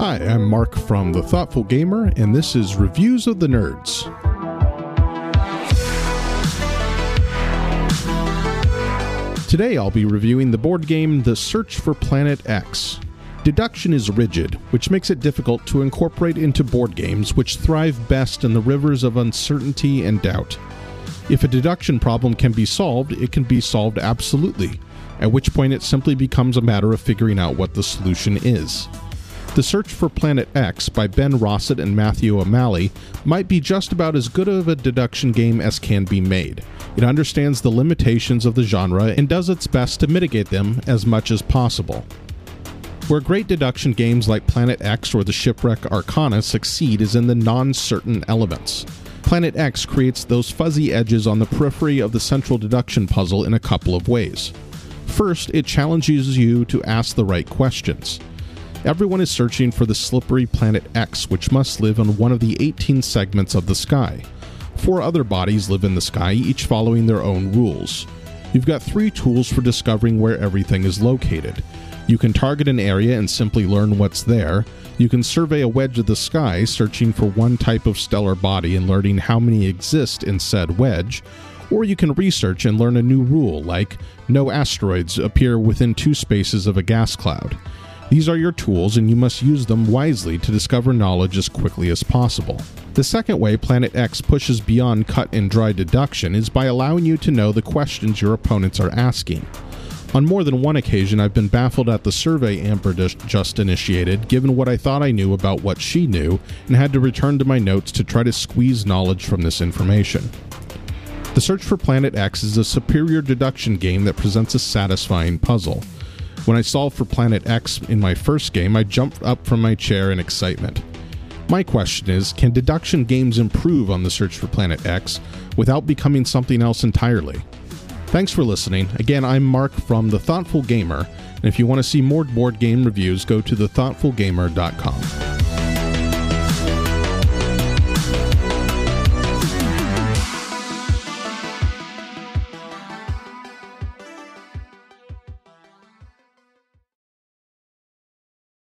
Hi, I'm Mark from The Thoughtful Gamer, and this is Reviews of the Nerds. Today I'll be reviewing the board game The Search for Planet X. Deduction is rigid, which makes it difficult to incorporate into board games which thrive best in the rivers of uncertainty and doubt. If a deduction problem can be solved, it can be solved absolutely, at which point it simply becomes a matter of figuring out what the solution is. The Search for Planet X by Ben Rosset and Matthew O'Malley might be just about as good of a deduction game as can be made. It understands the limitations of the genre and does its best to mitigate them as much as possible. Where great deduction games like Planet X or the Shipwreck Arcana succeed is in the non certain elements. Planet X creates those fuzzy edges on the periphery of the central deduction puzzle in a couple of ways. First, it challenges you to ask the right questions. Everyone is searching for the slippery planet X, which must live on one of the 18 segments of the sky. Four other bodies live in the sky, each following their own rules. You've got three tools for discovering where everything is located. You can target an area and simply learn what's there. You can survey a wedge of the sky, searching for one type of stellar body and learning how many exist in said wedge. Or you can research and learn a new rule, like no asteroids appear within two spaces of a gas cloud. These are your tools, and you must use them wisely to discover knowledge as quickly as possible. The second way Planet X pushes beyond cut and dry deduction is by allowing you to know the questions your opponents are asking. On more than one occasion, I've been baffled at the survey Amber just initiated, given what I thought I knew about what she knew, and had to return to my notes to try to squeeze knowledge from this information. The Search for Planet X is a superior deduction game that presents a satisfying puzzle. When I solved for Planet X in my first game, I jumped up from my chair in excitement. My question is can deduction games improve on the search for Planet X without becoming something else entirely? Thanks for listening. Again, I'm Mark from The Thoughtful Gamer, and if you want to see more board game reviews, go to thethoughtfulgamer.com.